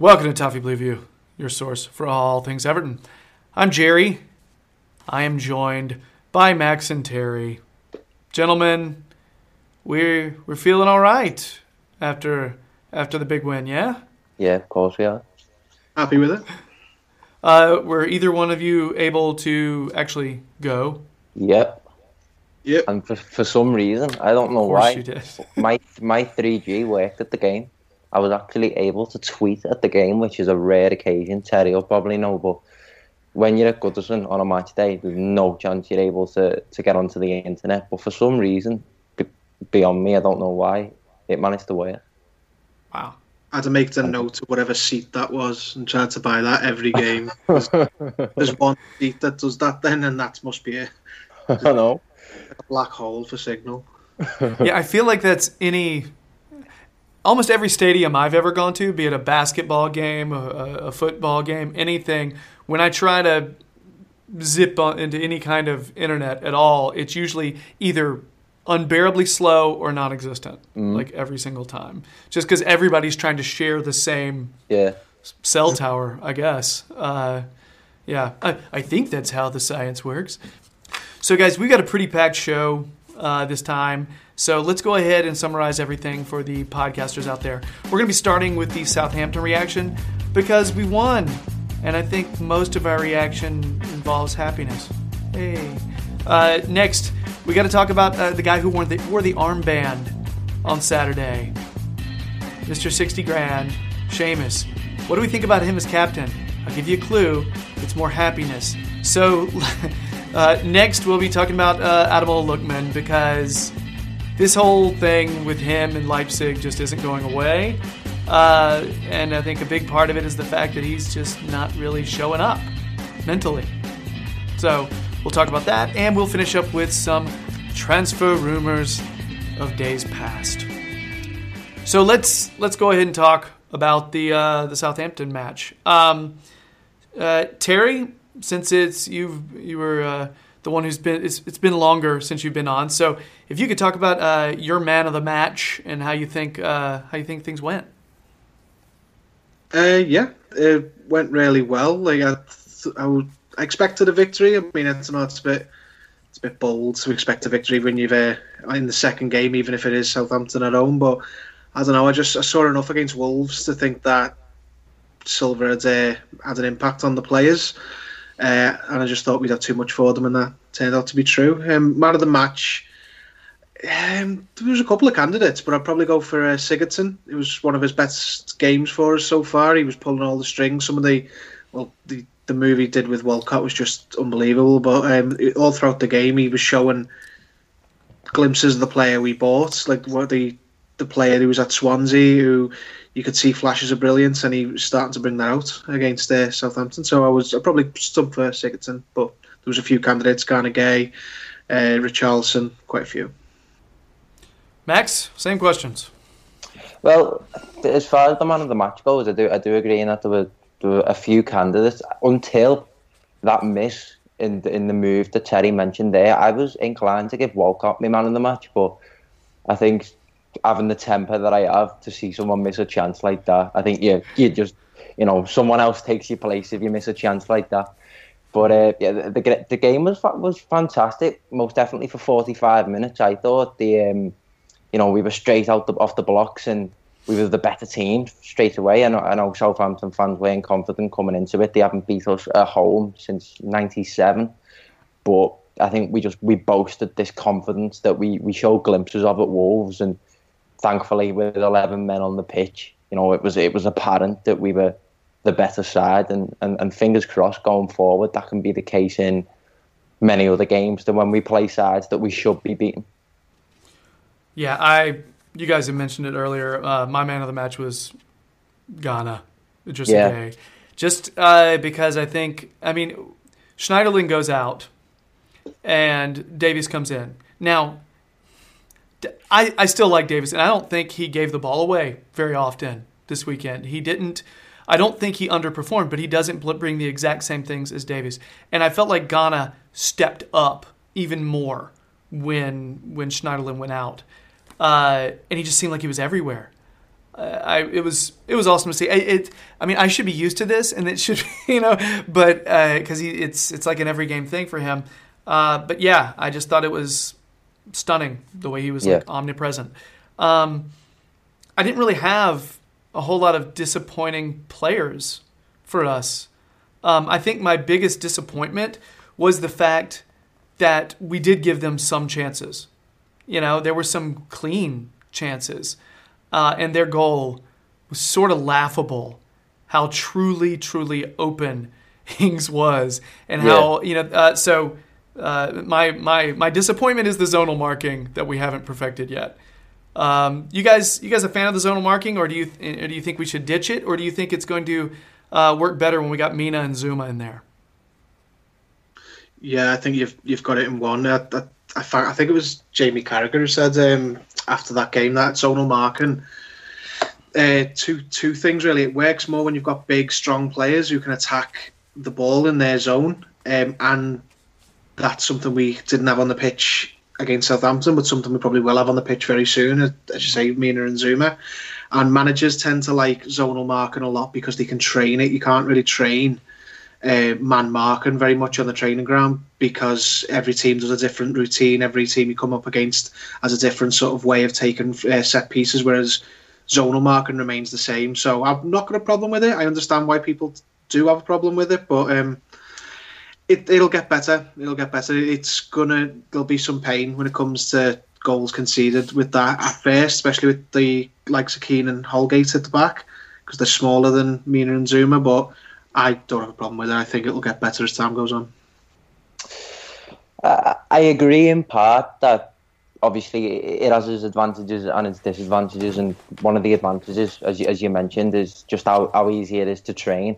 Welcome to Toffee Blue View, your source for all things Everton. I'm Jerry. I am joined by Max and Terry. Gentlemen, we're we're feeling all right after after the big win, yeah? Yeah, of course we are. Happy with it? Uh, were either one of you able to actually go? Yep. Yep. And for, for some reason, I don't know Of course why, you did. my my 3G worked at the game. I was actually able to tweet at the game, which is a rare occasion. Terry will probably know, but when you're at Goodison on a match day, there's no chance you're able to, to get onto the internet. But for some reason, b- beyond me, I don't know why, it managed to work. Wow. I had to make the note of whatever seat that was and tried to buy that every game. There's, there's one seat that does that then, and that must be a, I know. a black hole for signal. Yeah, I feel like that's any almost every stadium I've ever gone to, be it a basketball game, a, a football game, anything. When I try to zip on, into any kind of internet at all, it's usually either unbearably slow or non-existent, like every single time. Just because everybody's trying to share the same Yeah. cell tower, I guess. Uh, yeah, I, I think that's how the science works. So, guys, we got a pretty packed show uh, this time. So, let's go ahead and summarize everything for the podcasters out there. We're going to be starting with the Southampton reaction because we won. And I think most of our reaction involves happiness. Hey. Uh, next, we got to talk about uh, the guy who wore the, wore the armband on Saturday. Mr. 60 grand, Seamus. What do we think about him as captain? I'll give you a clue. It's more happiness. So, uh, next we'll be talking about uh, Ademola Lookman because this whole thing with him and Leipzig just isn't going away. Uh, and I think a big part of it is the fact that he's just not really showing up mentally. So we'll talk about that, and we'll finish up with some transfer rumors of days past. So let's let's go ahead and talk about the uh, the Southampton match. Um, uh, Terry, since it's you've you were uh, the one who's been it's, it's been longer since you've been on. So if you could talk about uh, your man of the match and how you think uh, how you think things went. Uh, yeah, it went really well. Like I, I, expected a victory. I mean, it's not a bit, it's a bit bold to expect a victory when you've uh, in the second game, even if it is Southampton at home. But I don't know. I just I saw enough against Wolves to think that Silva had uh, had an impact on the players, uh, and I just thought we'd have too much for them, and that turned out to be true. Um, man of the match. Um, there was a couple of candidates, but I'd probably go for uh, Sigurdsson. It was one of his best games for us so far. He was pulling all the strings. Some of the, well, the the movie did with Walcott was just unbelievable. But um, all throughout the game, he was showing glimpses of the player we bought, like what the the player who was at Swansea, who you could see flashes of brilliance, and he was starting to bring that out against uh, Southampton. So I was I probably stood for Sigurdsson, but there was a few candidates: Gana Gueye, uh, Richarlison, quite a few. Max, same questions. Well, as far as the man of the match goes, I do I do agree in that there were, there were a few candidates until that miss in the, in the move that Terry mentioned there. I was inclined to give Walcott my man of the match, but I think having the temper that I have to see someone miss a chance like that, I think you you just you know someone else takes your place if you miss a chance like that. But uh, yeah, the, the game was was fantastic, most definitely for forty five minutes. I thought the um, you know, we were straight out the, off the blocks and we were the better team straight away. I I know Southampton fans weren't confident coming into it. They haven't beat us at home since '97, but I think we just we boasted this confidence that we we showed glimpses of at Wolves, and thankfully with 11 men on the pitch, you know, it was it was apparent that we were the better side, and, and, and fingers crossed going forward that can be the case in many other games than when we play sides that we should be beating. Yeah, I. You guys had mentioned it earlier. Uh, my man of the match was Gana, just Yeah. Just uh, because I think, I mean, Schneiderlin goes out and Davies comes in. Now, I, I still like Davies, and I don't think he gave the ball away very often this weekend. He didn't. I don't think he underperformed, but he doesn't bring the exact same things as Davies. And I felt like Gana stepped up even more when when Schneiderlin went out, uh, and he just seemed like he was everywhere. Uh, I it was it was awesome to see. It, I mean I should be used to this, and it should be, you know, but because he it's it's like an every game thing for him. Uh, but yeah, I just thought it was stunning the way he was like omnipresent. Um, I didn't really have a whole lot of disappointing players for us. Um, I think my biggest disappointment was the fact that we did give them some chances. You know, there were some clean chances, uh, and their goal was sort of laughable. How truly, truly open Ings was, and how you know. Uh, so, uh, my my my disappointment is the zonal marking that we haven't perfected yet. Um, you guys, you guys a fan of the zonal marking, or do you or do you think we should ditch it, or do you think it's going to uh, work better when we got Mina and Zouma in there? Yeah, I think you've you've got it in one. I, I, I, think it was Jamie Carragher who said um, after that game that zonal marking. Uh, two two things really. It works more when you've got big, strong players who can attack the ball in their zone, um, and that's something we didn't have on the pitch against Southampton, but something we probably will have on the pitch very soon. As you say, Mina and Zouma, and managers tend to like zonal marking a lot because they can train it. You can't really train uh, man marking very much on the training ground because every team does a different routine. Every team you come up against has a different sort of way of taking uh, set pieces, whereas zonal marking remains the same. So I've not got a problem with it. I understand why people do have a problem with it, but um, it, it'll get better. It'll get better. It's gonna. There'll be some pain when it comes to goals conceded with that at first, especially with the likes of Keane and Holgate at the back because they're smaller than Mina and Zouma. But I don't have a problem with it. I think it'll get better as time goes on. Uh, I agree in part that obviously it has its advantages and its disadvantages, and one of the advantages, as you, as you mentioned, is just how, how easy it is to train.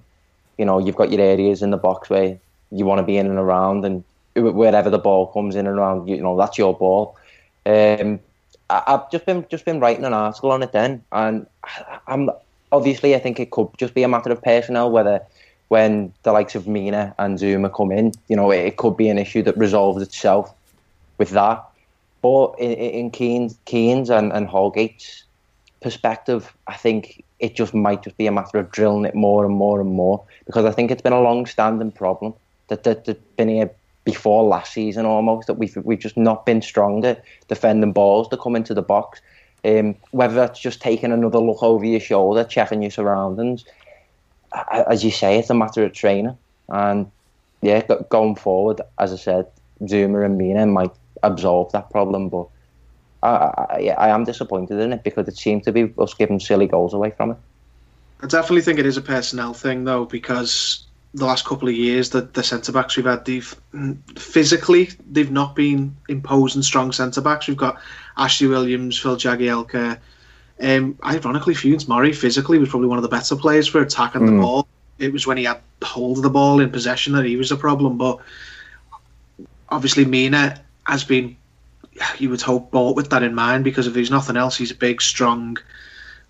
You know, you've got your areas in the box where you want to be in and around, and wherever the ball comes in and around, you know, that's your ball. Um, I, I've just been just been writing an article on it then, and I'm obviously I think it could just be a matter of personnel whether when the likes of Mina and Zouma come in, you know, it, it could be an issue that resolves itself with that. But in, in and, and Holgate's perspective, I think it just might just be a matter of drilling it more and more and more because I think it's been a long-standing problem that that that's been here before last season almost that we've we've just not been stronger defending balls that come into the box. Um, whether that's just taking another look over your shoulder, checking your surroundings, as you say, it's a matter of training. And yeah, going forward, as I said, Zouma and Mina might absolve that problem, but I, I, I am disappointed in it because it seems to be us giving silly goals away from it. I definitely think it is a personnel thing though, because the last couple of years that the centre backs we've had, they've mm, physically they've not been imposing strong centre backs. We've got Ashley Williams, Phil Jagielka. Um, ironically, Funes Mori physically was probably one of the better players for attacking the ball. It was when he had hold of the ball in possession that he was a problem. But obviously, Mina has been, you would hope, bought with that in mind because if he's nothing else, he's a big, strong,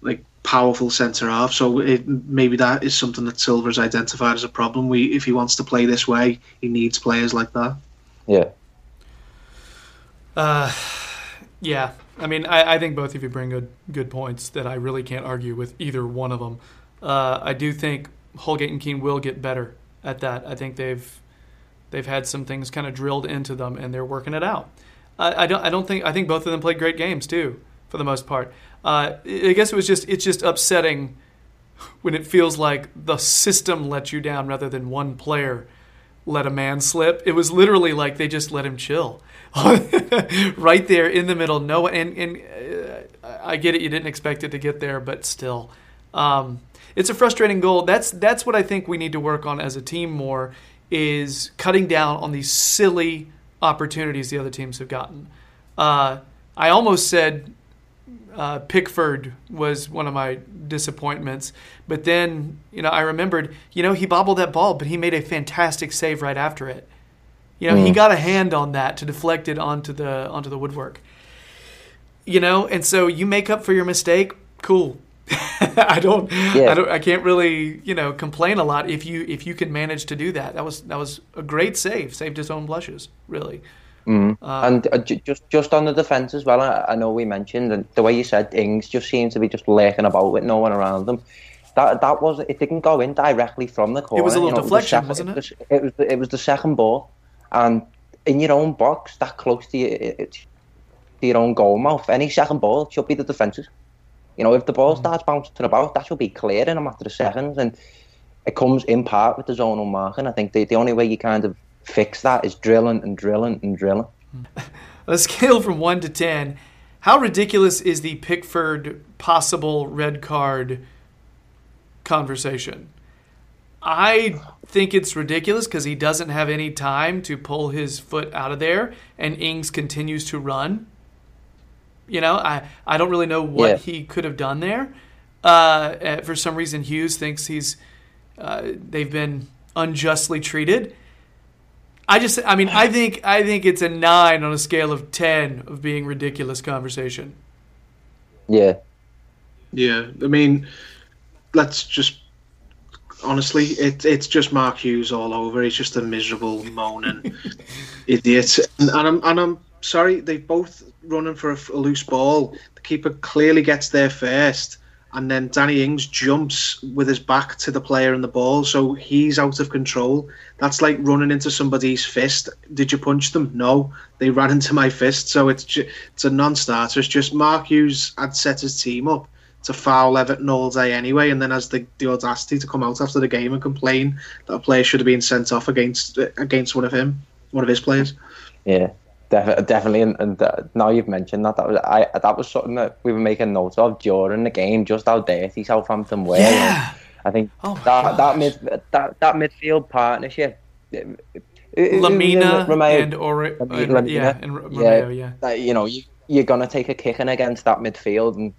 like powerful centre half. So it, maybe that is something that Silva's identified as a problem. We, if he wants to play this way, he needs players like that. Yeah. Uh, yeah, I mean, I, I think both of you bring good good points that I really can't argue with either one of them. Uh, I do think Holgate and Keane will get better at that. I think they've they've had some things kind of drilled into them, and they're working it out. I, I don't I don't think I think both of them played great games too, for the most part. Uh, I guess it was just it's just upsetting when it feels like the system let you down rather than one player let a man slip. It was literally like they just let him chill. right there in the middle. No, and and uh, I get it. You didn't expect it to get there, but still, um, it's a frustrating goal. That's that's what I think we need to work on as a team more is cutting down on these silly opportunities the other teams have gotten. Uh, I almost said uh, Pickford was one of my disappointments. But then, you know, I remembered, you know, he bobbled that ball, but he made a fantastic save right after it. You know, he got a hand on that to deflect it onto the onto the woodwork. You know, and so you make up for your mistake. Cool. I don't, I don't, I can't really, you know, complain a lot if you if you can manage to do that. That was that was a great save. Saved his own blushes, really. Mm. and uh, just just on the defence as well, I, I know we mentioned and the way you said Ings just seemed to be just lurking about with no one around them. That that was it. Didn't go in directly from the corner. It was a little you know, deflection, the wasn't it? was It was it was the second ball, and in your own box, that close to, your, to your own goal mouth, any second ball should be the defences. You know, if the Mm. ball starts bouncing about, that should be clear in a matter of seconds, and it comes in part with the zonal marking. I think the the only way you kind of fix that is drilling and drilling and drilling. On a scale from 1 to 10, how ridiculous is the Pickford possible red card conversation? I think it's ridiculous because he doesn't have any time to pull his foot out of there, and Ings continues to run. You know, I, I don't really know what Yeah. he could have done there. Uh, uh, for some reason, Hughes thinks he's uh, they've been unjustly treated. I just, I mean, I think, I think it's a nine on a scale of ten of being ridiculous conversation. Yeah. Yeah, I mean, let's just honestly, it, it's just Mark Hughes all over. He's just a miserable, moaning idiot. And, and I'm and I'm sorry, they both running for a, a loose ball. The keeper clearly gets there first, and then Danny Ings jumps with his back to the player and the ball, so he's out of control. That's like running into somebody's fist. Did you punch them? No, they ran into my fist. So it's ju- it's a non-starter. It's just Mark Hughes had set his team up to foul Everton all day anyway, and then has the, the audacity to come out after the game and complain that a player should have been sent off against against one of him, one of his players. Yeah, def- definitely. And, and uh, now you've mentioned that, that was I that was something that we were making notes of during the game, just how dirty Southampton were. Yeah. I think Oh that that mid that that midfield partnership. it- it- Lemina Romeu- and Ori- Lemina, and- yeah, and Romeu, yeah. that, you know, you, you're gonna take a kicking against that midfield, and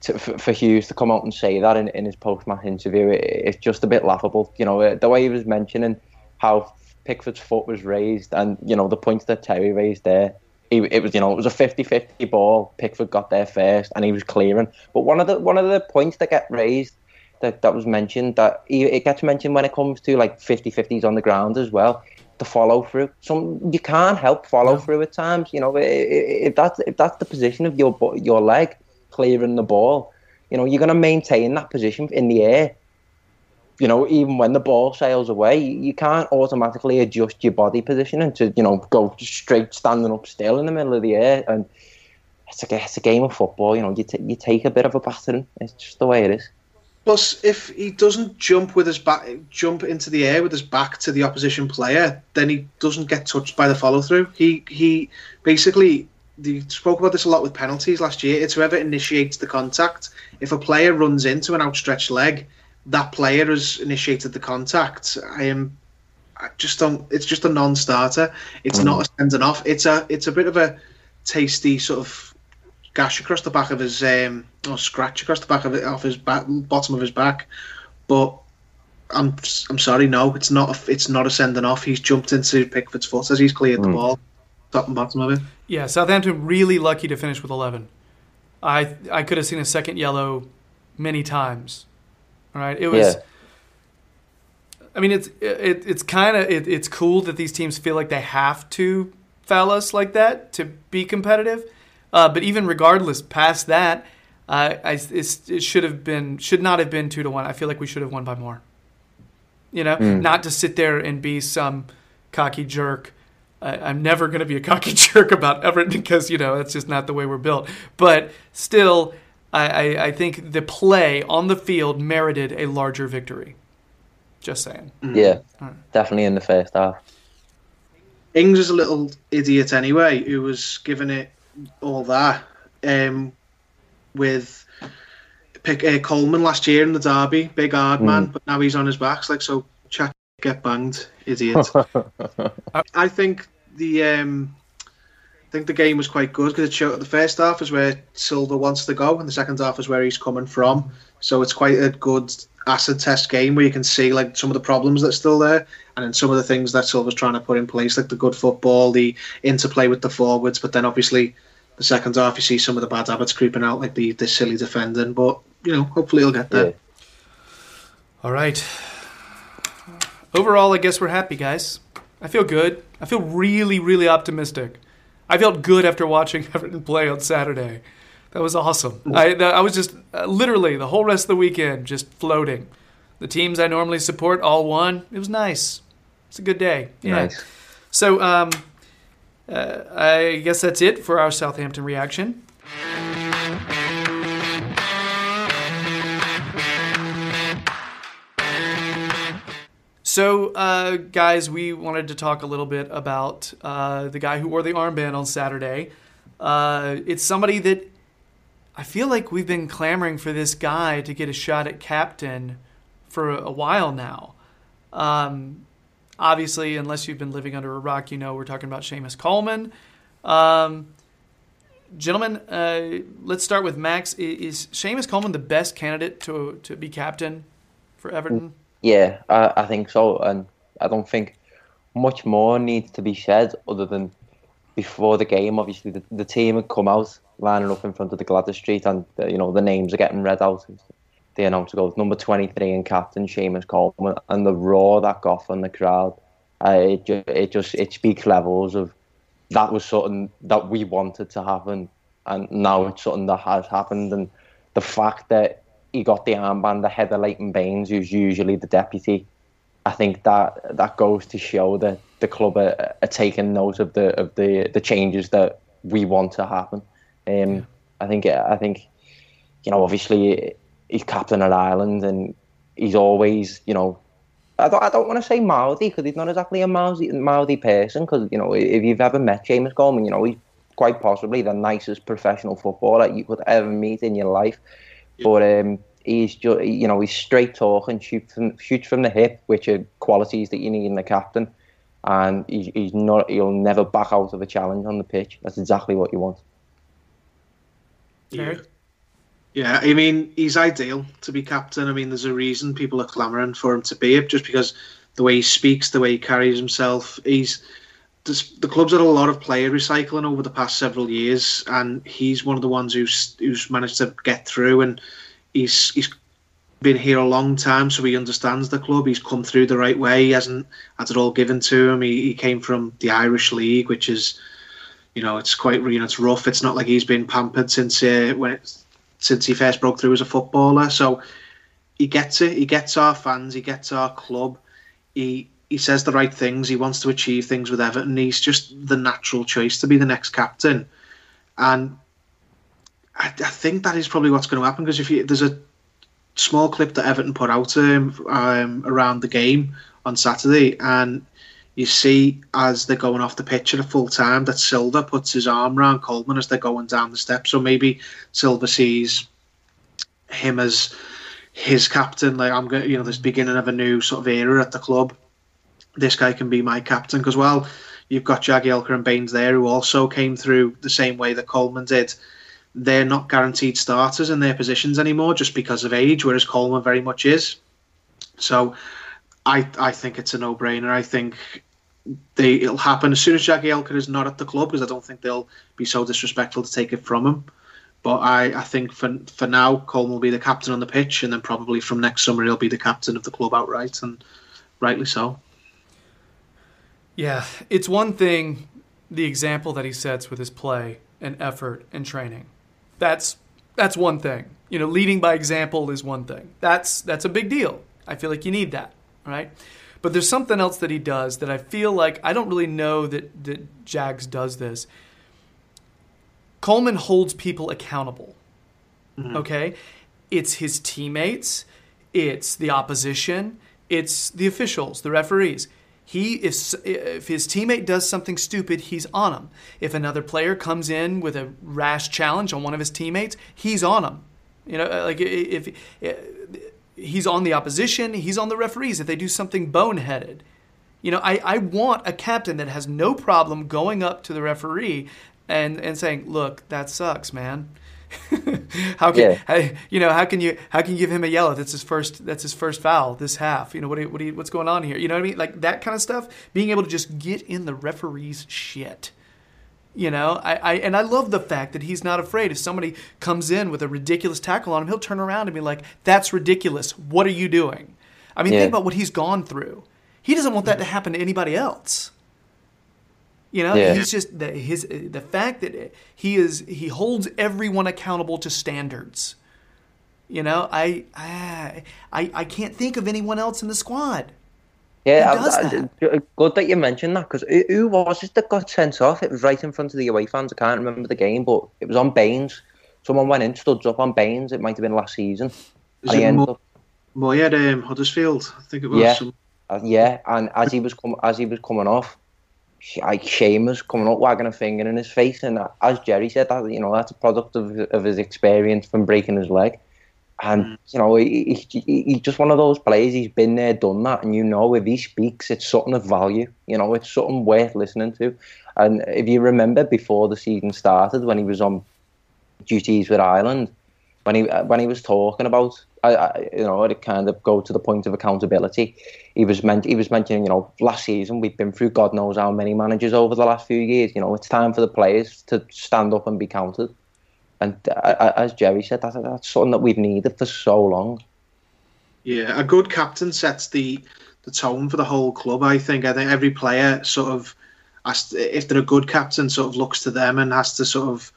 to, for, for Hughes to come out and say that in, in his post-match interview, it, it's just a bit laughable. You know, uh, the way he was mentioning how Pickford's foot was raised, and you know the points that Terry raised there. He, it was, you know, it was a 50-50 ball. Pickford got there first, and he was clearing. But one of the one of the points that get raised that, that was mentioned that he, it gets mentioned when it comes to like 50-50s on the ground as well. The follow through. Some you can't help follow through at times. You know, if that's if that's the position of your your leg clearing the ball, you know, you're going to maintain that position in the air. You know, even when the ball sails away, you can't automatically adjust your body positioning to you know go straight standing up still in the middle of the air. And it's a it's a game of football. You know, you t- you take a bit of a battering. It's just the way it is. Plus, if he doesn't jump with his back, jump into the air with his back to the opposition player, then he doesn't get touched by the follow through. He he basically they spoke about this a lot with penalties last year. It's whoever initiates the contact. If a player runs into an outstretched leg, that player has initiated the contact. I am. I just don't. It's just a non-starter. It's not a sending off. It's a. It's a bit of a tasty sort of gash across the back of his um or scratch across the back of it off his back bottom of his back but I'm I'm sorry no it's not a, it's not a sending off he's jumped into Pickford's foot as he's cleared the ball top and bottom of it Yeah, Southampton really lucky to finish with 11. I I could have seen a second yellow many times. All right, it was. Yeah. I mean, it's it, it's kind of it, it's cool that these teams feel like they have to foul us like that to be competitive. Uh, but even regardless, past that, uh, I it's, it should have been should not have been two to one. I feel like we should have won by more. You know, not to sit there and be some cocky jerk. I, I'm never going to be a cocky jerk about Everton because you know that's just not the way we're built. But still, I, I, I think the play on the field merited a larger victory. Just saying. Yeah, definitely in the first half. Ings is a little idiot anyway who was giving it all that um, with pick uh, Coleman last year in the derby big hard man but now he's on his back it's like so chat get banged idiot I think the um, I think the game was quite good because it showed the first half is where Silva wants to go, and the second half is where he's coming from. So it's quite a good acid test game where you can see like some of the problems that's still there, and then some of the things that Silva's trying to put in place, like the good football, the interplay with the forwards. But then obviously the second half, you see some of the bad habits creeping out, like the the silly defending. But you know, hopefully he'll get there. Yeah. All right. Overall, I guess we're happy, guys. I feel good. I feel really, really optimistic. I felt good after watching Everton play on Saturday. That was awesome. I, I was just uh, literally the whole rest of the weekend just floating. The teams I normally support all won. It was nice. It's a good day. Yeah. Nice. So um, uh, I guess that's it for our Southampton reaction. So, uh, guys, we wanted to talk a little bit about uh, the guy who wore the armband on Saturday. Uh, it's somebody that I feel like we've been clamoring for this guy to get a shot at captain for a, while now. Um, obviously, unless you've been living under a rock, you know we're talking about Seamus Coleman. Um, gentlemen, uh, let's start with Max. I- Is Seamus Coleman the best candidate to to be captain for Everton? Yeah, I, I think so, and I don't think much more needs to be said other than before the game. Obviously, the, the team had come out lining up in front of the Gwladys Street, and uh, you know the names are getting read out. The announcer goes number twenty three and captain Seamus Coleman, and the roar that got from the crowd, uh, it just it just it speaks levels of that was something that we wanted to happen, and now it's something that has happened, and the fact that he got the armband of Leighton Baines, who's usually the deputy. I think that that goes to show that the club are, are taking note of the of the the changes that we want to happen. Um, I think I think you know obviously he's captain at Ireland and he's always you know I don't I don't want to say mouthy because he's not exactly a mouthy mouthy person because you know if you've ever met James Coleman you know he's quite possibly the nicest professional footballer you could ever meet in your life. But um, he's just, you know, he's straight talking, shoots from, shoots from the hip, which are qualities that you need in the captain. And he's, he's not, he'll never back out of a challenge on the pitch. That's exactly what you want. Terry? Yeah, I mean, he's ideal to be captain. I mean, there's a reason people are clamouring for him to be it, just because the way he speaks, the way he carries himself. He's the club's had a lot of player recycling over the past several years, and he's one of the ones who's who's managed to get through. And he's he's been here a long time, so he understands the club. He's come through the right way. He hasn't had it all given to him. He, he came from the Irish League, which is, you know, it's quite you know it's rough. It's not like he's been pampered since uh, when it, since he first broke through as a footballer. So he gets it. He gets our fans. He gets our club. He he says the right things. He wants to achieve things with Everton. He's just the natural choice to be the next captain, and I, I think that is probably what's going to happen. Because if you, there's a small clip that Everton put out um, um, around the game on Saturday, and you see as they're going off the pitch at full time that Silva puts his arm around Coleman as they're going down the steps. So maybe Silva sees him as his captain. Like I'm going, you know, this beginning of a new sort of era at the club this guy can be my captain because well you've got Jagielka and Baines there who also came through the same way that Coleman did. They're not guaranteed starters in their positions anymore just because of age whereas Coleman very much is. So I I think it's a no-brainer. I think they it'll happen as soon as Jagielka is not at the club because I don't think they'll be so disrespectful to take it from him. But I, I think for for now Coleman will be the captain on the pitch and then probably from next summer he'll be the captain of the club outright and rightly so Yeah, it's one thing the example that he sets with his play and effort and training. That's that's one thing. You know, leading by example is one thing. That's that's a big deal. I feel like you need that, right? But there's something else that he does that I feel like I don't really know that that Jags does this. Coleman holds people accountable. Mm-hmm. Okay? It's his teammates, it's the opposition, it's the officials, the referees. He if if his teammate does something stupid, he's on him. If another player comes in with a rash challenge on one of his teammates, he's on him. You know, uh, like if, if he's on the opposition, he's on the referees if they do something boneheaded. You know, I, I want a captain that has no problem going up to the referee and, and saying, "Look, that sucks, man." how can Yeah. how, you know how can you how can you give him a yellow? That's his first that's his first foul this half. You know what you, what you, what's going on here? You know what I mean? Like that kind of stuff. Being able to just get in the referee's shit. You know, I, I and I love the fact that he's not afraid. If somebody comes in with a ridiculous tackle on him, he'll turn around and be like, "That's ridiculous. What are you doing?" I mean, Yeah. think about what he's gone through. He doesn't want that to happen to anybody else. You know, Yeah. he's just the, his the fact that he is he holds everyone accountable to standards. You know, I I I, I can't think of anyone else in the squad. Yeah, Who does I- I- good that you mentioned that because who, who was it that got sent off? It was right in front of the away fans. I can't remember the game, but it was on Baines. Someone went in, stood up on Baines. It might have been last season. Is And it ended Mo- up- Mooy at um, Huddersfield? I think it was. Yeah. Some- Uh, yeah, and as he was com- as he was coming off, sh- like Seamus coming up, wagging a finger in his face, and as Jerry said, that you know that's a product of of his experience from breaking his leg, and mm. you know he, he, he- he's just one of those players. He's been there, done that, and you know if he speaks, it's something of value. You know, it's something worth listening to. And if you remember before the season started, when he was on duties with Ireland, when he when he was talking about, I, you know, it kind of go to the point of accountability. He was meant he was mentioning, you know, last season we've been through God knows how many managers over the last few years. You know, it's time for the players to stand up and be counted. And as Jerry said, that, that's something that we've needed for so long. Yeah, a good captain sets the the tone for the whole club. I think. I think every player sort of, has to, if they're a good captain, sort of looks to them and has to sort of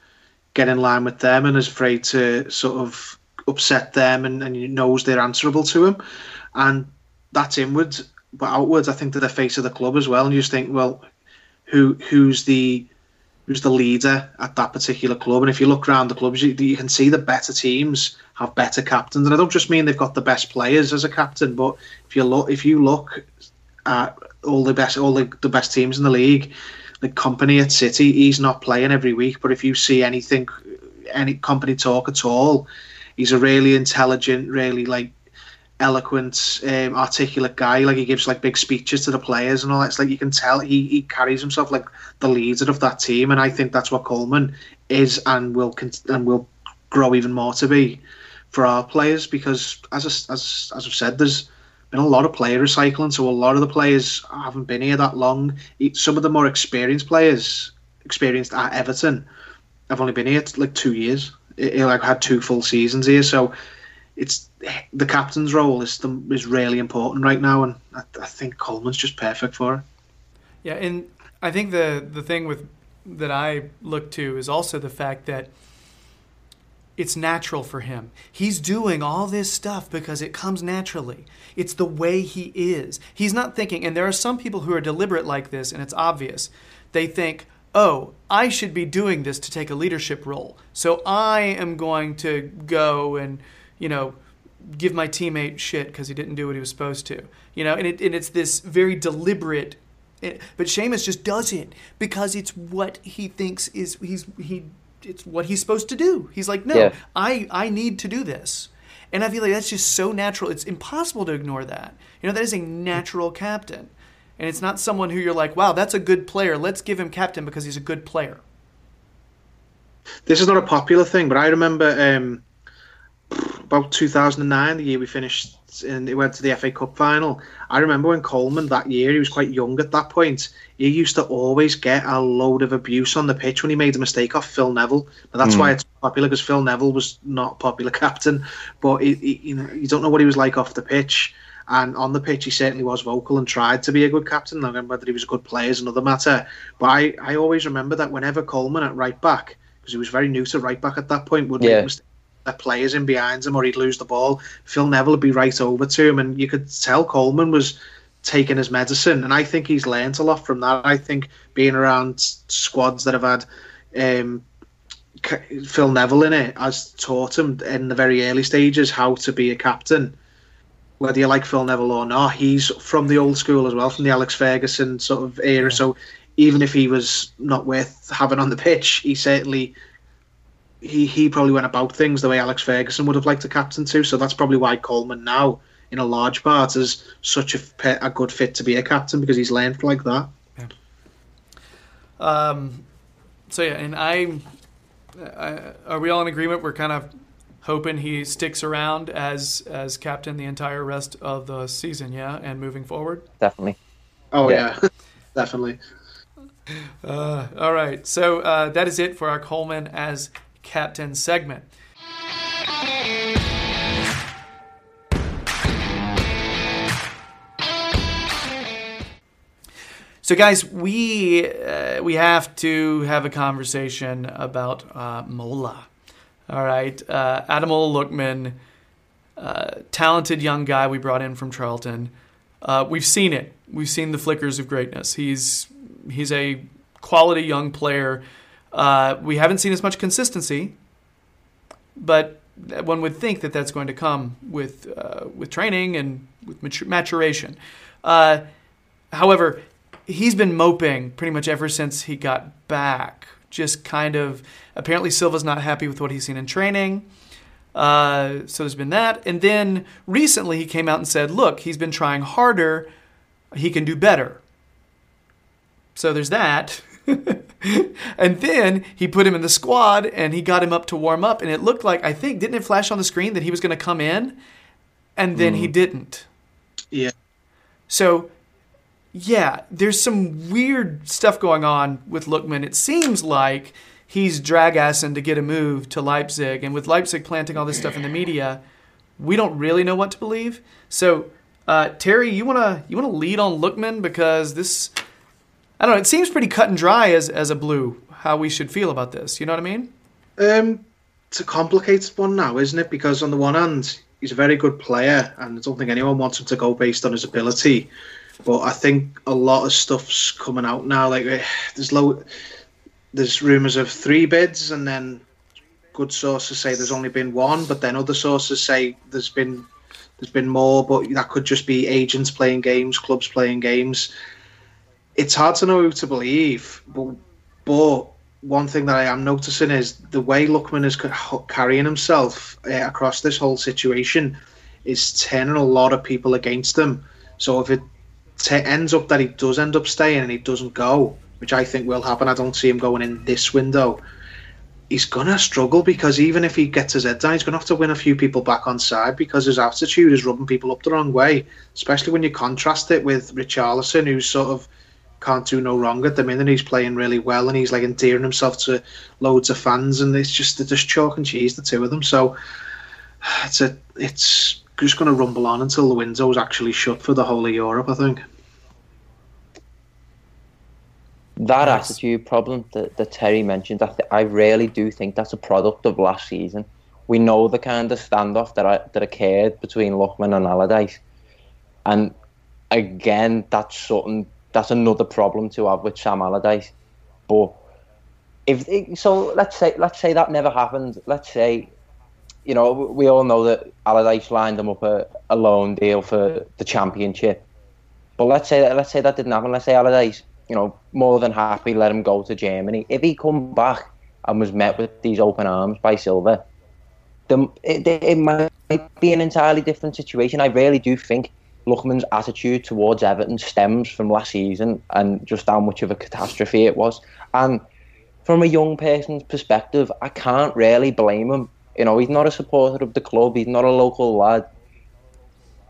get in line with them and is afraid to sort of upset them and, and knows they're answerable to him. And that's inwards, but outwards, I think they're the face of the club as well. And you just think, well, who who's the who's the leader at that particular club? And if you look around the clubs, you, you can see the better teams have better captains. And I don't just mean they've got the best players as a captain, but if you look if you look at all the best all the, the best teams in the league, the Kompany at City, he's not playing every week. But if you see anything, any Kompany talk at all, he's a really intelligent, really like eloquent, um, articulate guy. Like he gives like big speeches to the players and all that. It's like you can tell he, he carries himself like the leader of that team, and I think that's what Coleman is and will con- and will grow even more to be for our players because as I, as as I've said, there's been a lot of player recycling, so a lot of the players haven't been here that long. Some of the more experienced players, experienced at Everton, have only been here like two years. It, like had two full seasons here, so it's the captain's role is the, is really important right now, and I, I think Coleman's just perfect for it. Yeah, and I think the the thing with that I look to is also the fact that it's natural for him. He's doing all this stuff because it comes naturally. It's the way he is. He's not thinking, and there are some people who are deliberate like this, and it's obvious. They think, oh, I should be doing this to take a leadership role. So I am going to go and, you know, give my teammate shit because he didn't do what he was supposed to. You know, and, it, and it's this very deliberate it, but Seamus just does it because it's what he thinks is he's he it's what he's supposed to do. He's like, no, Yeah. I I need to do this, and I feel like that's just so natural. It's impossible to ignore that. You know, that is a natural captain, and it's not someone who you're like, wow, that's a good player. Let's give him captain because he's a good player. This is not a popular thing, but I remember um, about 2009, the year we finished and it went to the FA Cup final. I remember when Coleman that year, he was quite young at that point. He used to always get a load of abuse on the pitch when he made a mistake off Phil Neville. But that's why it's popular because Phil Neville was not a popular captain, but he, he, you know you don't know what he was like off the pitch. And on the pitch, he certainly was vocal and tried to be a good captain. And whether he was a good player is another matter. But I, I always remember that whenever Coleman at right back, because he was very new to right back at that point, would Yeah. make mistakes players in behind him or he'd lose the ball. Phil Neville would be right over to him, and you could tell Coleman was taking his medicine. And I think he's learnt a lot from that. I think being around squads that have had um, Phil Neville in it has taught him in the very early stages how to be a captain. Whether you like Phil Neville or not, he's from the old school as well, from the Alex Ferguson sort of era. So even if he was not worth having on the pitch, he certainly he he probably went about things the way Alex Ferguson would have liked a captain to. So that's probably why Coleman now, in a large part, is such a, a good fit to be a captain because he's learned like that. Um, so yeah, and I, I, are we all in agreement? We're kind of hoping he sticks around as as captain the entire rest of the season, yeah, and moving forward. Definitely. Oh Yeah. yeah, definitely. Uh, all right, so uh, that is it for our Coleman as captain segment. So, guys, we uh, we have to have a conversation about uh, Mola. All right, uh, Ademola Lookman, uh, talented young guy we brought in from Charlton. Uh, we've seen it. We've seen the flickers of greatness. He's he's a quality young player. Uh, we haven't seen as much consistency, but one would think that that's going to come with uh, with training and with matur- maturation. Uh, however, he's been moping pretty much ever since he got back. Just kind of apparently Silva's not happy with what he's seen in training. Uh, so there's been that, and then recently he came out and said, "Look, he's been trying harder. He can do better." So there's that. and then he put him in the squad and he got him up to warm up and it looked like I think didn't it flash on the screen that he was going to come in and then he didn't. Yeah. So yeah, there's some weird stuff going on with Lookman. It seems like he's drag assing to get a move to Leipzig and with Leipzig planting all this stuff in the media, we don't really know what to believe. So uh, Terry, you wanna you wanna lead on Lookman because this I don't know. It seems pretty cut and dry as as a blue how we should feel about this. You know what I mean? Um, it's a complicated one now, isn't it? Because on the one hand, he's a very good player, and I don't think anyone wants him to go based on his ability. But I think a lot of stuff's coming out now. Like eh, there's low, there's rumours of three bids, and then good sources say there's only been one, but then other sources say there's been there's been more. But that could just be agents playing games, clubs playing games. It's hard to know who to believe, but but one thing that I am noticing is the way Lookman is carrying himself uh, across this whole situation is turning a lot of people against him. So if it t- ends up that he does end up staying and he doesn't go, which I think will happen, I don't see him going in this window. He's gonna struggle because even if he gets his head down, he's gonna have to win a few people back on side because his attitude is rubbing people up the wrong way. Especially when you contrast it with Richarlison, who's sort of can't do no wrong at the minute. He's playing really well and he's like endearing himself to loads of fans, and it's just they're just chalk and cheese the two of them. So it's a it's just going to rumble on until the window's actually shut for the whole of Europe. I think. That Yes. attitude problem that, that Terry mentioned, I, th- I really do think that's a product of last season. We know the kind of standoff that I, that occurred between Lookman and Allardyce, and again, that's something that's another problem to have with Sam Allardyce. But if so, let's say let's say that never happened. Let's say, you know, we all know that Allardyce lined him up a, a loan deal for the championship. But let's say that let's say that didn't happen. Let's say Allardyce, you know, more than happy let him go to Germany. If he come back and was met with these open arms by Silva, then it, it might be an entirely different situation. I really do think Lookman's attitude towards Everton stems from last season and just how much of a catastrophe it was. And from a young person's perspective, I can't really blame him. You know, he's not a supporter of the club. He's not a local lad.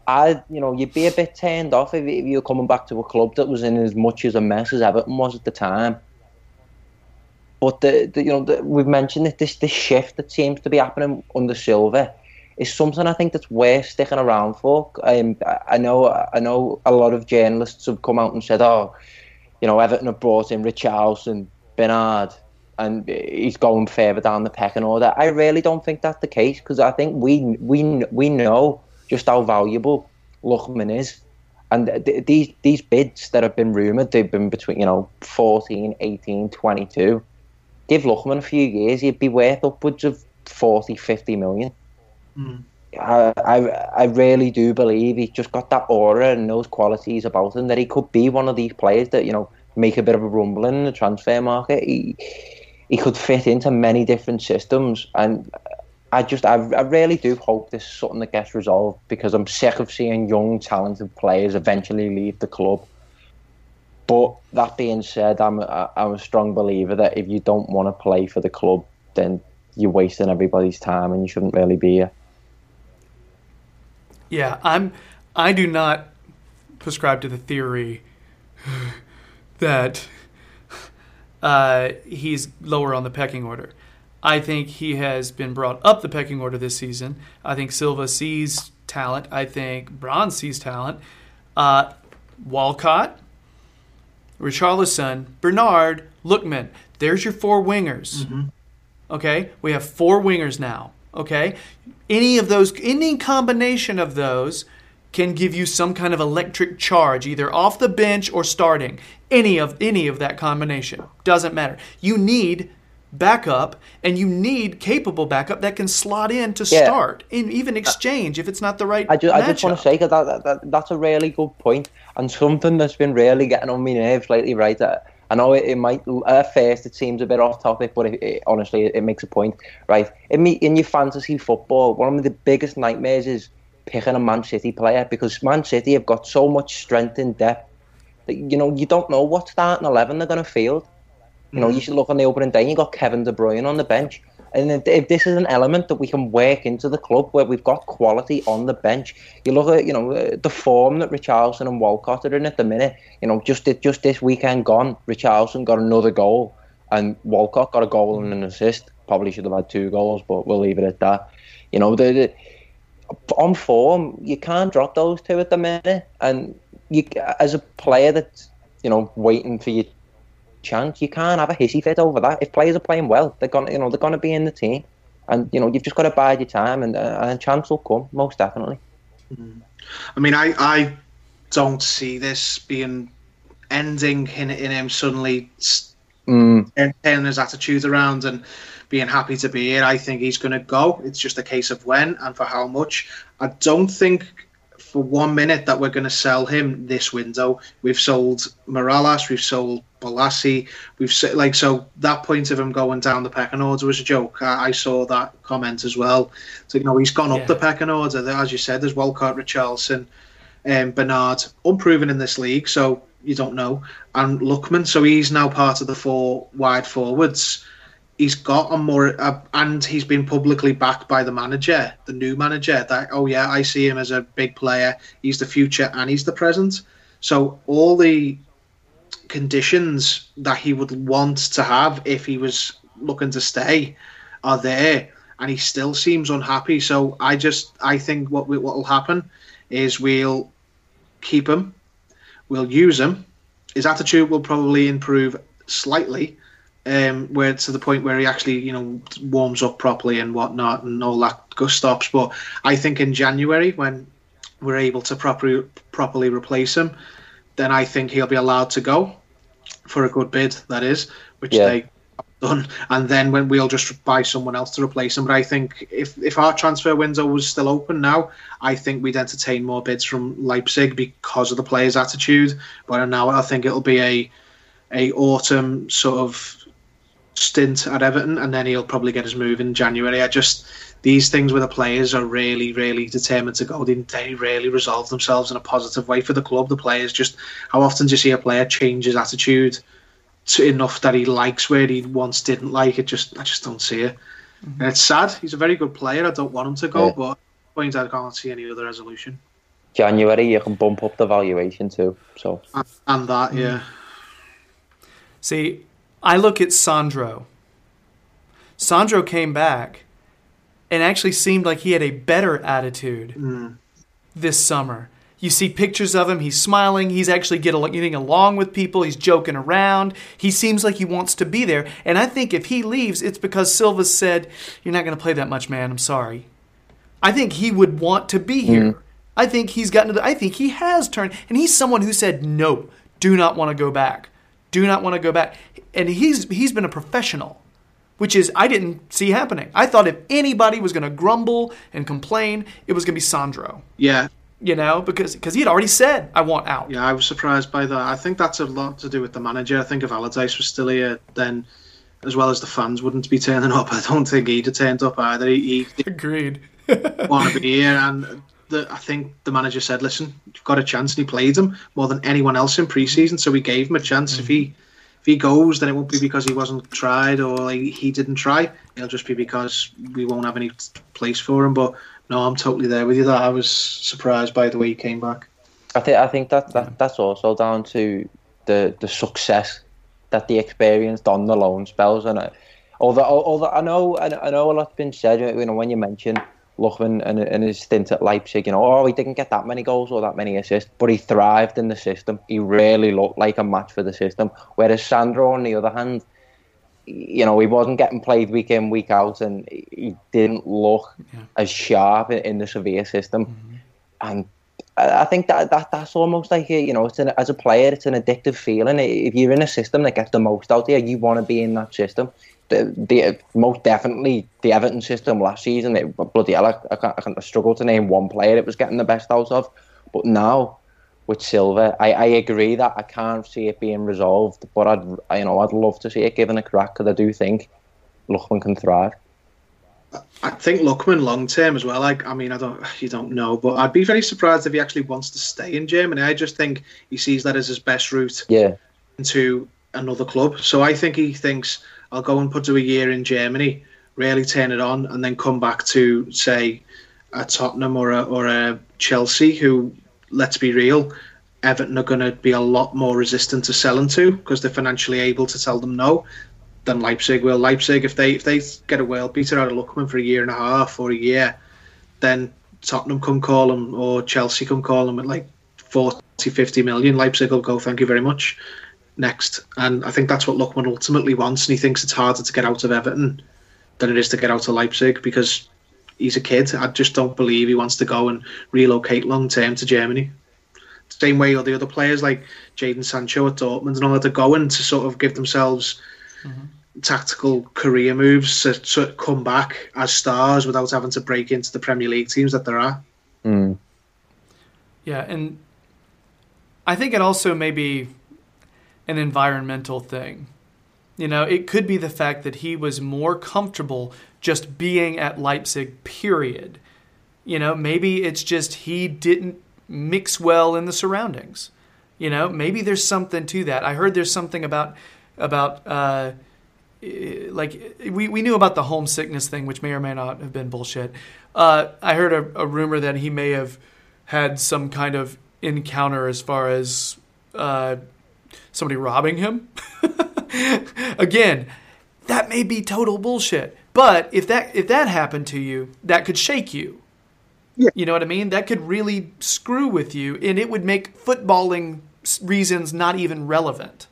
I, you know, you'd be a bit turned off if, if you're coming back to a club that was in as much as a mess as Everton was at the time. But the, the you know, the, we've mentioned that this this shift that seems to be happening under Silva is something I think that's worth sticking around for. Um, I- I know, I know, a lot of journalists have come out and said, "Oh, you know, Everton have brought in Richarlison, Bernard, and he's going further down the pecking order." I really don't think that's the case because I think we we we know just how valuable Lookman is. And th- these these bids that have been rumoured, they've been between, you know, 14, 18, 22. Give Lookman a few years, he'd be worth upwards of 40, 50 million. Hmm. I, I I really do believe he's just got that aura and those qualities about him that he could be one of these players that you know make a bit of a rumbling in the transfer market. He he could fit into many different systems, and I just I, I really do hope this is something that gets resolved because I'm sick of seeing young talented players eventually leave the club. But that being said, I'm a, I'm a strong believer that if you don't want to play for the club, then you're wasting everybody's time and you shouldn't really be here. Yeah, I'm. I do not prescribe to the theory that uh, he's lower on the pecking order. I think he has been brought up the pecking order this season. I think Silva sees talent. I think Braun sees talent. Uh, Walcott, Richarlison, Bernard, Lookman. There's your four wingers. Okay, we have four wingers now. Okay, any of those, any combination of those can give you some kind of electric charge, either off the bench or starting. Any of any of that combination doesn't matter. You need backup, and you need capable backup that can slot in to Yeah. start, and even uh, exchange if it's not the right. I just, I just want to say that, that, that that's a really good point and something that's been really getting on my nerves lately. Right, I know it, it might at first it seems a bit off topic, but it, it, honestly, it, makes a point. Right, in me in your fantasy football, one of the biggest nightmares is picking a Man City player because Man City have got so much strength in depth that you know you don't know what starting eleven they're going to field. You know, you should look on the opening day. You got Kevin De Bruyne on the bench, and if- if this is an element that we can work into the club where we've got quality on the bench, you look at you know uh, the form that Richarlison and Walcott are in at the minute. You know, just just this weekend gone, Richarlison got another goal, and Walcott got a goal and an assist. Probably should have had two goals, but we'll leave it at that. You know, the, the on form, you can't drop those two at the minute. And you, as a player that's you know waiting for your chance, you can't have a hissy fit over that. If players are playing well, they're gonna you know they're gonna be in the team, and you know you've just got to bide your time, and uh, and a chance will come most definitely. I mean, I, I don't see this being ending in, in him suddenly s- Mm, turning his attitude around and being happy to be here. I think he's going to go. It's just a case of when and for how much. I don't think for one minute that we're going to sell him this window. We've sold Mirallas, we've sold Balassi, we've se- like so that point of him going down the pecking order was a joke. I, I saw that comment as well. So you know he's gone up Yeah. the pecking order. As you said, there's Walcott, Richarlison, um, Bernard, unproven in this league, so you don't know, and Lookman. So he's now part of the four wide forwards. He's got a more, uh, and he's been publicly backed by the manager, the new manager. That oh yeah, I see him as a big player. He's the future and he's the present. So all the conditions that he would want to have if he was looking to stay are there, and he still seems unhappy. So I just I think what what will happen is we'll keep him, we'll use him. His attitude will probably improve slightly, um, where to the point where he actually you know warms up properly and whatnot and all that good stops. But I think in January when we're able to properly properly replace him, then I think he'll be allowed to go for a good bid. That is, which Yeah. they done, and then when we'll just buy someone else to replace him. But I think if if our transfer window was still open now, I think we'd entertain more bids from Leipzig because of the players' attitude. But now I think it'll be a a autumn sort of stint at Everton, and then he'll probably get his move in January. I just these things where the players are really, really determined to go, they, they really resolve themselves in a positive way for the club. The players just how often do you see a player change his attitude enough that he likes where he once didn't like it? Just I just don't see it. Mm-hmm. And it's sad. He's a very good player. I don't want him to go, Yeah. but at this point I can't see any other resolution. January, you can bump up the valuation too. So And, and that, yeah. Mm. See, I look at Sandro. Sandro came back and actually seemed like he had a better attitude mm. this summer. You see pictures of him, he's smiling, he's actually getting along with people, he's joking around. He seems like he wants to be there. And I think if he leaves, it's because Silva said, You're not going to play that much, man. I'm sorry. I think he would want to be here. Mm. I think he's gotten to the, I think he has turned, and he's someone who said, No, do not want to go back. Do not want to go back. And he's he's been a professional which is I didn't see happening. I thought if anybody was going to grumble and complain, it was going to be Sandro. Yeah, You know, because because he had already said I want out. Yeah, I was surprised by that. I think that's a lot to do with the manager. I think if Allardyce was still here, then as well as the fans wouldn't be turning up. I don't think he'd have turned up either. He, he Agreed. want to be here, and the, I think the manager said, "Listen, you've got a chance," and he played him more than anyone else in pre-season, so we gave him a chance. If he mm. if he goes, then it won't be because he wasn't tried or like, he didn't try. It'll just be because we won't have any place for him. But no, I'm totally there with you. That I was surprised by the way he came back. I think I think that, that that's also down to the the success that they experienced on the loan spells and it. Although, although I know I I know a lot's been said, you know, when you mention Lookman in, in his stint at Leipzig, you know, oh, he didn't get that many goals or that many assists, but he thrived in the system. He really looked like a match for the system. Whereas Sandro, on the other hand, you know, he wasn't getting played week in, week out, and he didn't look Yeah. as sharp in, in the Sevilla system. Mm-hmm. And I I think that, that that's almost like a, you know, it's an, as a player, it's an addictive feeling. If you're in a system that gets the most out there, you want to be in that system. The, the most definitely the Everton system last season. It, bloody hell, I, I, can't, I can't struggle to name one player it was getting the best out of. But now with Silva, I, I agree that I can't see it being resolved. But I'd I, you know I'd love to see it given a crack because I do think Lookman can thrive. I think Lookman long term as well. Like, I mean, I don't, you don't know, but I'd be very surprised if he actually wants to stay in Germany. I just think he sees that as his best route Yeah, into another club. So I think he thinks I'll go and put do a year in Germany, really turn it on, and then come back to say a Tottenham or a or a Chelsea, who let's be real, Everton are going to be a lot more resistant to selling to because they're financially able to tell them no than Leipzig will. Leipzig, if they if they get a world beater out of Lookman for a year and a half or a year, then Tottenham come call them or Chelsea come call them at like 40, 50 million. Leipzig will go, thank you very much next. And I think that's what Lookman ultimately wants. And he thinks it's harder to get out of Everton than it is to get out of Leipzig because he's a kid. I just don't believe he wants to go and relocate long term to Germany. Same way all the other players like Jaden Sancho at Dortmund and all that are going to sort of give themselves tactical career moves to, to come back as stars without having to break into the Premier League teams that there are. mm. Yeah, and I think it also may be an environmental thing. You know, it could be the fact that he was more comfortable just being at Leipzig, period. You know, maybe it's just he didn't mix well in the surroundings. You know, maybe there's something to that. I heard there's something about about uh, like we, we knew about the homesickness thing, which may or may not have been bullshit. Uh, I heard a, a rumor that he may have had some kind of encounter as far as uh, somebody robbing him. Again, that may be total bullshit. But if that if that happened to you, that could shake you. Yeah. You know what I mean? That could really screw with you, and it would make footballing reasons not even relevant.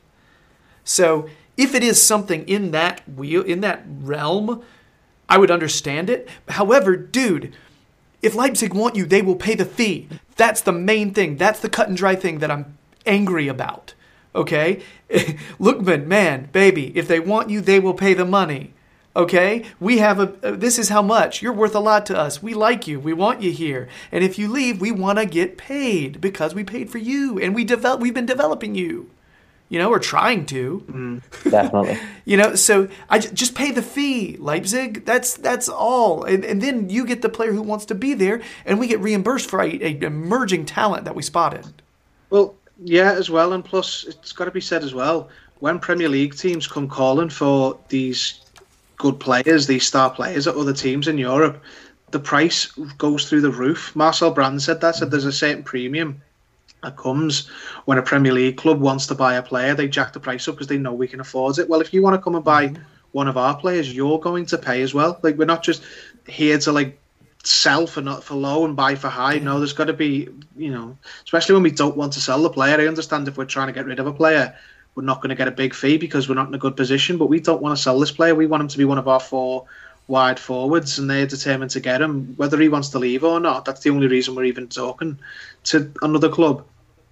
So if it is something in that wheel in that realm, I would understand it. However, dude, if Leipzig want you, they will pay the fee. That's the main thing. That's the cut and dry thing that I'm angry about. Okay? Lookman, man, baby, if they want you, they will pay the money. Okay? We have a uh, this is how much. You're worth a lot to us. We like you. We want you here. And if you leave, we want to get paid because we paid for you and we develop we've been developing you. You know, or trying to. definitely. You know, so I j- just pay the fee, Leipzig. That's that's all, and, and then you get the player who wants to be there, and we get reimbursed for a, a emerging talent that we spotted. Well, yeah, as well, and plus it's got to be said as well. When Premier League teams come calling for these good players, these star players at other teams in Europe, the price goes through the roof. Marcel Brand said that. Said there's a certain premium that comes when a Premier League club wants to buy a player. They jack the price up because they know we can afford it. Well, if you want to come and buy mm-hmm. one of our players, you're going to pay as well. Like we're not just here to like sell for not for low and buy for high. No, there's got to be, you know, especially when we don't want to sell the player. I understand if we're trying to get rid of a player, we're not going to get a big fee because we're not in a good position. But we don't want to sell this player. We want him to be one of our four wide forwards, and they're determined to get him, whether he wants to leave or not. That's the only reason we're even talking to another club.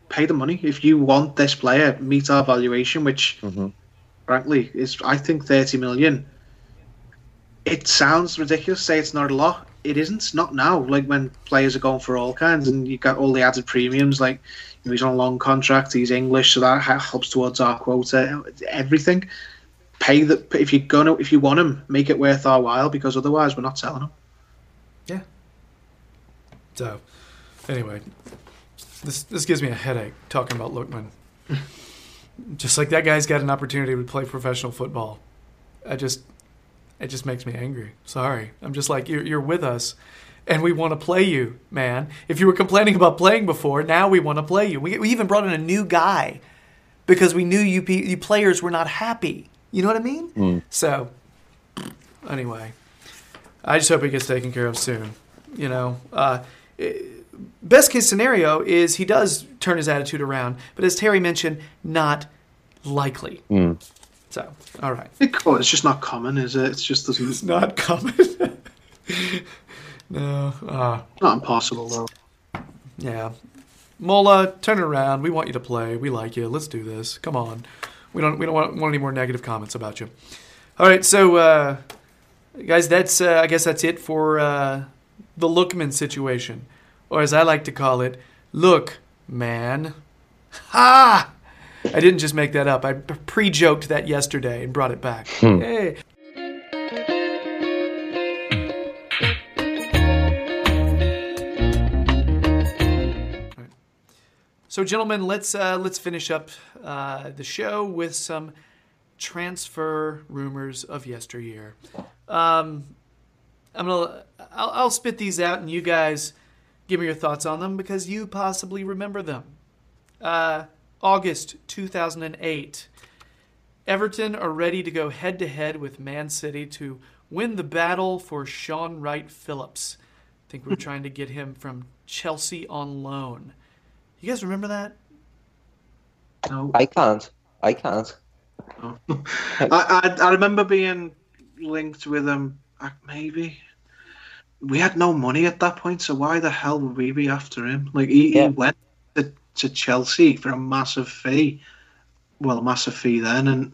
Pay the money if you want this player. Meet our valuation, which, mm-hmm. frankly, is I think thirty million it sounds ridiculous say it's not a lot. It isn't. Not now. Like when players are going for all kinds, and you got all the added premiums. Like you know, he's on a long contract. He's English, so that helps towards our quota. Everything. Pay the if you're gonna if you want him, make it worth our while because otherwise we're not selling him. Yeah. So, anyway, this this gives me a headache talking about Lookman. just like that guy's got an opportunity to play professional football. I just, it just makes me angry. Sorry, I'm just like you're you're with us, and we want to play you, man. If you were complaining about playing before, now we want to play you. We we even brought in a new guy because we knew you you players were not happy. You know what I mean? So, anyway, I just hope it gets taken care of soon. You know, uh, eh, best case scenario is he does turn his attitude around, but as Terry mentioned, not likely. So, all right. It. It's just not common, is it? It's just doesn't. It's not coming. no. Uh, Not impossible though. yeah. Mola, turn around. We want you to play. We like you. Let's do this. Come on. We don't. We don't want, want any more negative comments about you. All right. So, uh, guys, that's. Uh, I guess that's it for uh, the Lookman situation, or as I like to call it, look, man. Ha! I didn't just make that up. I pre-joked that yesterday and brought it back. Hey. So, gentlemen, let's uh, let's finish up uh, the show with some transfer rumors of yesteryear. Um, I'm gonna I'll, I'll spit these out, and you guys give me your thoughts on them because you possibly remember them. Uh, August 2008. Everton are ready to go head to head with Man City to win the battle for Shaun Wright-Phillips. I think we're trying to get him from Chelsea on loan. You guys remember that? No. I can't. I can't. I, I I remember being linked with him. uh, Maybe we had no money at that point, so why the hell would we be after him? Like he, Yeah. he went to, Chelsea for a massive fee. Well, a massive fee then, and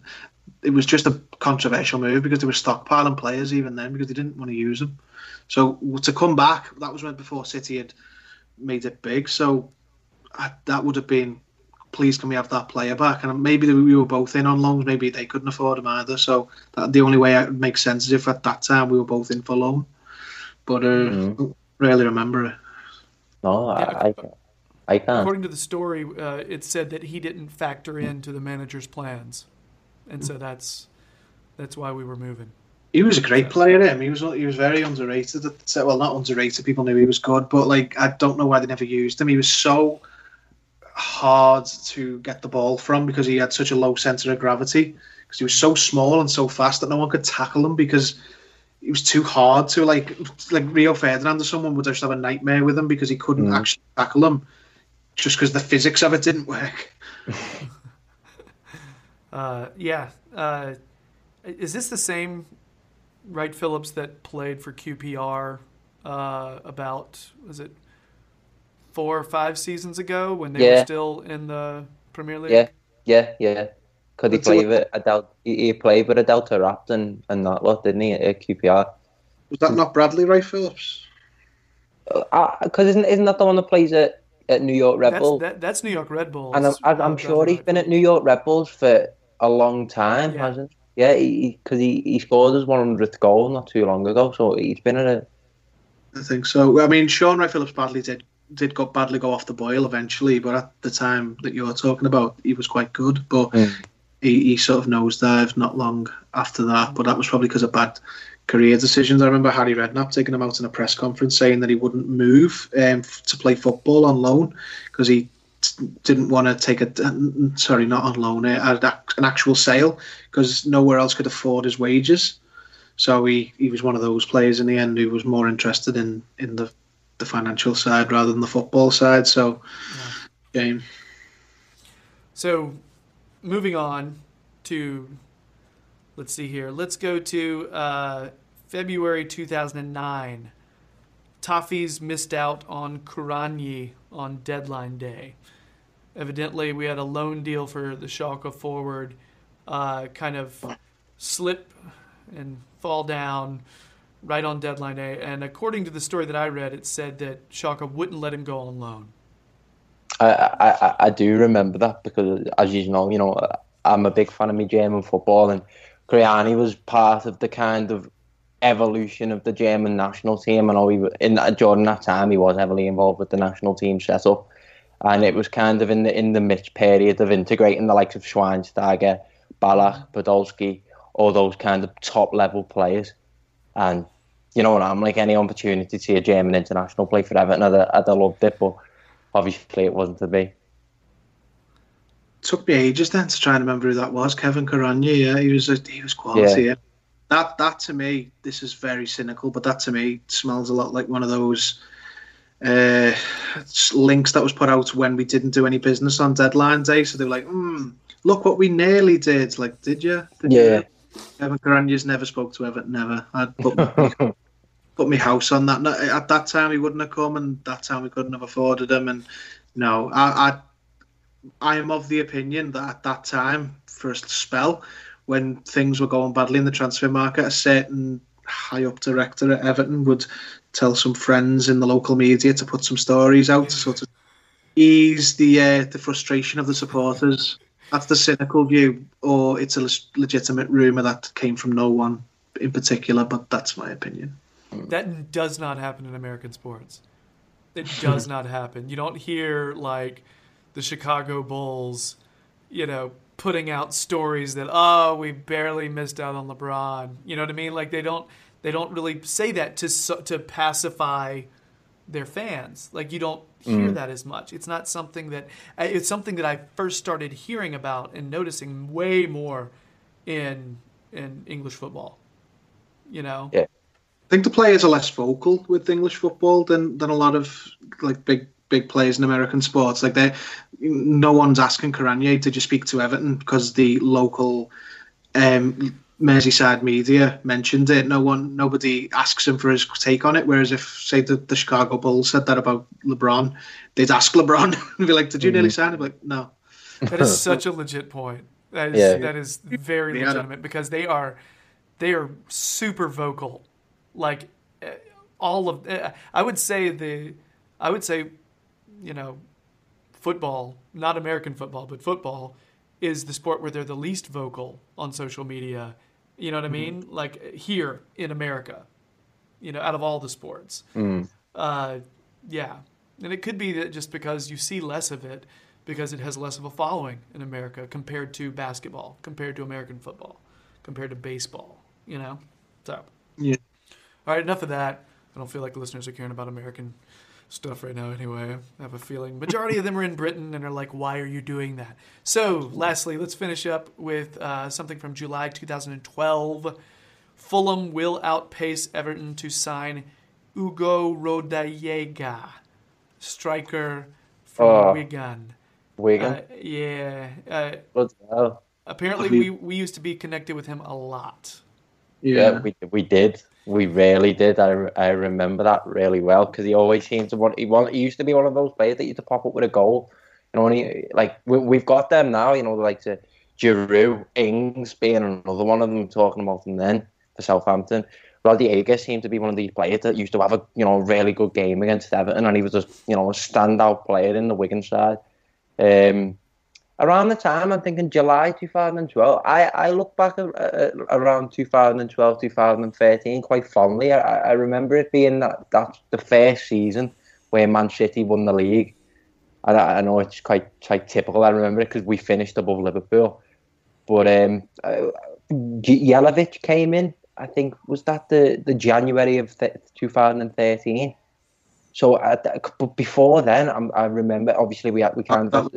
it was just a controversial move because they were stockpiling players even then because they didn't want to use them. So to come back, that was when before City had made it big. So I, that would have been please can we have that player back? And maybe we were both in on loans. Maybe they couldn't afford him either. So that, the only way it would make sense is if at that time we were both in for loan. But uh, really remember it. No, I, I, I can't. According to the story, uh, it said that he didn't factor into the manager's plans, and so that's that's why we were moving. He was a great player. Him. He was he was very underrated. Well, not underrated. People knew he was good, but like I don't know why they never used him. He was so hard to get the ball from because he had such a low center of gravity. Because he was so small and so fast that no one could tackle him because he was too hard to like like Rio Ferdinand or someone would just have a nightmare with him because he couldn't Mm. actually tackle him just because the physics of it didn't work. Uh, yeah, uh, is this the same Wright-Phillips that played for QPR uh, about was it four or five seasons ago when they were still in the Premier League? Yeah, yeah, yeah. Could he play with a Del- he, he played with Adel Taarabt and, and that lot, didn't he, at QPR? Was that not Bradley Wright-Phillips? Because Uh, isn't, isn't that the one that plays at, at New York Red That's, Bull? that, that's New York Red Bulls. and I'm, I'm, I'm sure he's been at New York Red Bulls for a long time, Yeah. hasn't he? Yeah, because he, he, scored his 100th goal not too long ago, so he's been at a. I think so. I mean, Shaun Wright-Phillips badly did did go badly go off the boil eventually, but at the time that you're talking about, he was quite good. But Mm. he, he sort of nosedived not long after that. But that was probably because of bad career decisions. I remember Harry Redknapp taking him out in a press conference saying that he wouldn't move um, f- to play football on loan because he t- didn't want to take a uh, sorry not on loan uh, an actual sale because nowhere else could afford his wages. So he, he was one of those players in the end who was more interested in, in the, the financial side rather than the football side. So, game. So, moving on to, let's see here. Let's go to uh, February 2009. Toffees missed out on Kuranyi on deadline day. Evidently, we had a loan deal for the Schalke forward, uh, kind of slip and fall down right on deadline day. And according to the story that I read, it said that Schalke wouldn't let him go on loan. I, I, I- do remember that because, as you know, you know, I'm a big fan of me German football, and Kuranyi was part of the kind of evolution of the German national team. I know he in that, during that time he was heavily involved with the national team setup, and it was kind of in the in the mid period of integrating the likes of Schweinsteiger, Ballack, mm-hmm. Podolski, all those kind of top level players, and you know what I'm like any opportunity to see a German international play for Everton, I'd, I'd have loved it, but obviously it wasn't to be. Took me ages then to try and remember who that was. Kevin Kuranyi, yeah, he was a, he was quality. Yeah. Yeah. that that to me, this is very cynical, but that to me smells a lot like one of those uh, links that was put out when we didn't do any business on deadline day. So they're like, hmm, look what we nearly did. Like, did you? Did Yeah. You? Kevin Kuranyi's never spoke to Everton, never. I'd put, put my house on that. At that time, he wouldn't have come, and that time we couldn't have afforded him. And no, I, I, I am of the opinion that at that time, for a spell, when things were going badly in the transfer market, a certain high up director at Everton would tell some friends in the local media to put some stories out to sort of ease the uh, the frustration of the supporters. That's the cynical view, or it's a legitimate rumor that came from no one in particular, but that's my opinion. That does not happen in American sports. It does not happen. You don't hear like the Chicago Bulls, you know, putting out stories that oh we barely missed out on LeBron. You know what I mean? Like they don't they don't really say that to to pacify their fans. Like you don't hear mm. that as much. It's not something that it's something that I first started hearing about and noticing way more in in English football. You know? Yeah. I think the players are less vocal with English football than than a lot of like big big players in American sports. Like they, no one's asking Kuranyi to just speak to Everton because the local um, Merseyside media mentioned it. No one, nobody asks him for his take on it. Whereas if say the, the Chicago Bulls said that about LeBron, they'd ask LeBron and be like, "Did you nearly sign?" him?" like, "No." That is such a legit point. That is Yeah. that is very Yeah. legitimate because they are they are super vocal. Like eh, all of eh, I would say the I would say you know football, not American football, but football is the sport where they're the least vocal on social media. You know what I mean? Like here in America. You know, out of all the sports. Uh, yeah. And it could be that just because you see less of it, because it has less of a following in America compared to basketball, compared to American football, compared to baseball, you know? So, Yeah. all right, enough of that. I don't feel like the listeners are caring about American stuff right now anyway. I have a feeling majority of them are in Britain and are like, why are you doing that? So, lastly, let's finish up with uh, something from July 2012. Fulham will outpace Everton to sign Hugo Rodallega, striker from Oh. Wigan. Wigan. Uh, yeah. Uh, Bloody hell. apparently, we, we used to be connected with him a lot. Yeah, we we did. We really did. I, I remember that really well because he always seemed to want. He want. He used to be one of those players that used to pop up with a goal. You know, he, like we, we've got them now. You know, like to Giroud, Ings being another one of them. Talking about them then for Southampton. Rodallega seemed to be one of these players that used to have a you know really good game against Everton, and he was just you know a standout player in the Wigan side. Um, around the time, I'm thinking July 2012. I, I look back at, around 2012, 2013 quite fondly. I, I remember it being that that's the first season where Man City won the league. And I, I know it's quite quite typical. I remember it because we finished above Liverpool. But um, uh, Jelavic came in. I think was that the, the January of th- 2013. So, uh, but before then, I'm, I remember obviously we had, we kind of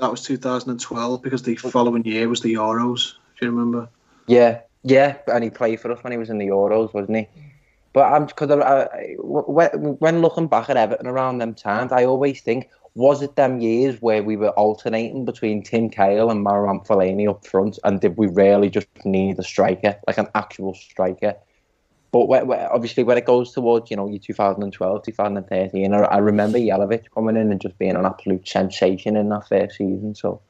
was 2012 because the oh. following year was the Euros. If you remember. Yeah, yeah, and he played for us when he was in the Euros, wasn't he? But I'm because I, I, when, when looking back at Everton around them times, I always think, was it them years where we were alternating between Tim Cahill and Marouane Fellaini up front, and did we really just need a striker, like an actual striker? But when, when- obviously, when it goes towards you know your 2012, 2013, I, I remember Jelavic coming in and just being an absolute sensation in that first season. So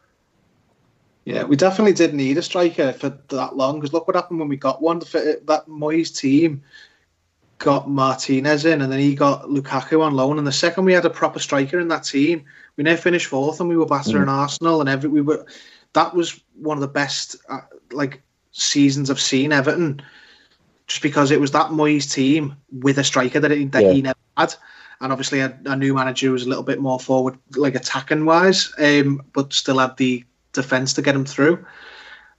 Yeah, we definitely did need a striker for that long because look what happened when we got one. That Moyes team got Martinez in, and then he got Lukaku on loan. And the second we had a proper striker in that team, we now finished fourth, and we were battering Arsenal, and every we were. That was one of the best uh, like seasons I've seen Everton, just because it was that Moyes team with a striker that, he that Yeah. he never had. And obviously, a, a new manager was a little bit more forward, like attacking wise, um, but still had the defence to get him through.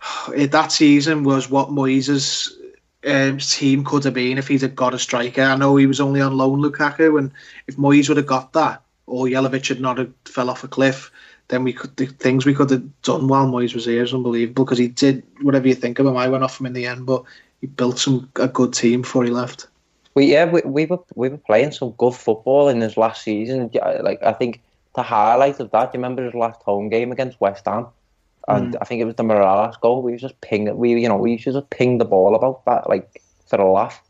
It, that season was what Moyes' um, team could have been if he'd have got a striker. I know he was only on loan, Lukaku, and if Moyes would have got that, or Jelavic had not have fell off a cliff, then we could the things we could have done while Moyes was here is unbelievable because he did whatever you think of him. I went off him in the end, but he built some a good team before he left. We yeah, we, we were we were playing some good football in his last season. Like I think the highlight of that, do you remember his last home game against West Ham? And hmm. I think it was the Mirallas goal. We was just ping we you know, we used to just ping the ball about that like for a laugh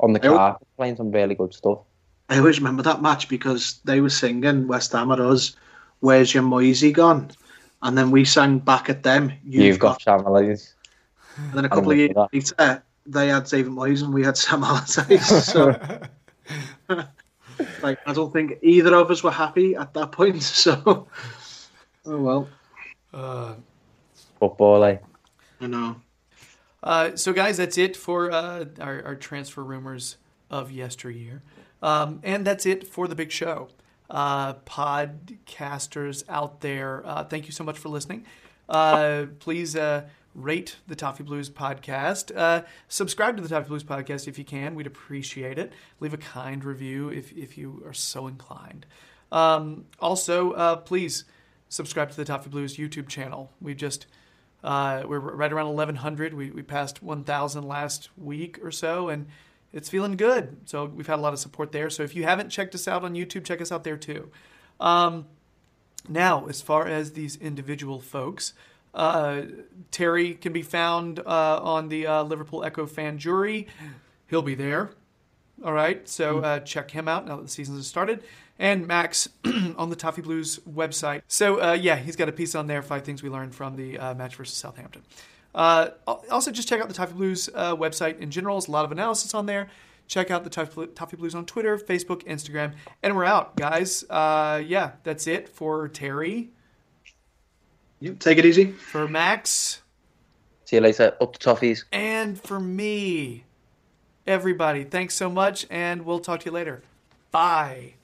on the I car, playing some really good stuff. I always remember that match because they were singing West Ham at us, "Where's your Moisey gone?" And then we sang back at them, "You've, You've got Allardyce. And then a couple of years later, they had David Moyes and we had Sam Allardyce. So, like, I don't think either of us were happy at that point. So, oh well, Uh, Football, like I know. Uh, so, guys, that's it for uh, our, our transfer rumors of yesteryear. Um, and that's it for the big show. Uh, podcasters out there, uh, thank you so much for listening. Uh, please uh, rate the Toffee Blues podcast. Uh, subscribe to the Toffee Blues podcast if you can. We'd appreciate it. Leave a kind review if, if you are so inclined. Um, also, uh, please subscribe to the Toffee Blues YouTube channel. We just uh, we're right around 1,100. We, we passed 1,000 last week or so, and it's feeling good. So we've had a lot of support there. So if you haven't checked us out on YouTube, check us out there too. Um, now, as far as these individual folks, uh, Terry can be found uh, on the uh, Liverpool Echo fan jury. He'll be there. All right, so uh, check him out now that the season has started. And Max on the Toffee Blues website. So uh, yeah, he's got a piece on there. Five things we learned from the uh, match versus Southampton. Uh, also, just check out the Toffee Blues uh, website in general. There's a lot of analysis on there. Check out the Toffee Toffee Blues on Twitter, Facebook, Instagram, and we're out, guys. Uh, yeah, that's it for Terry, Yep, take it easy. for Max, see you later. Up the toffees. and for me. Everybody, thanks so much, and we'll talk to you later. Bye.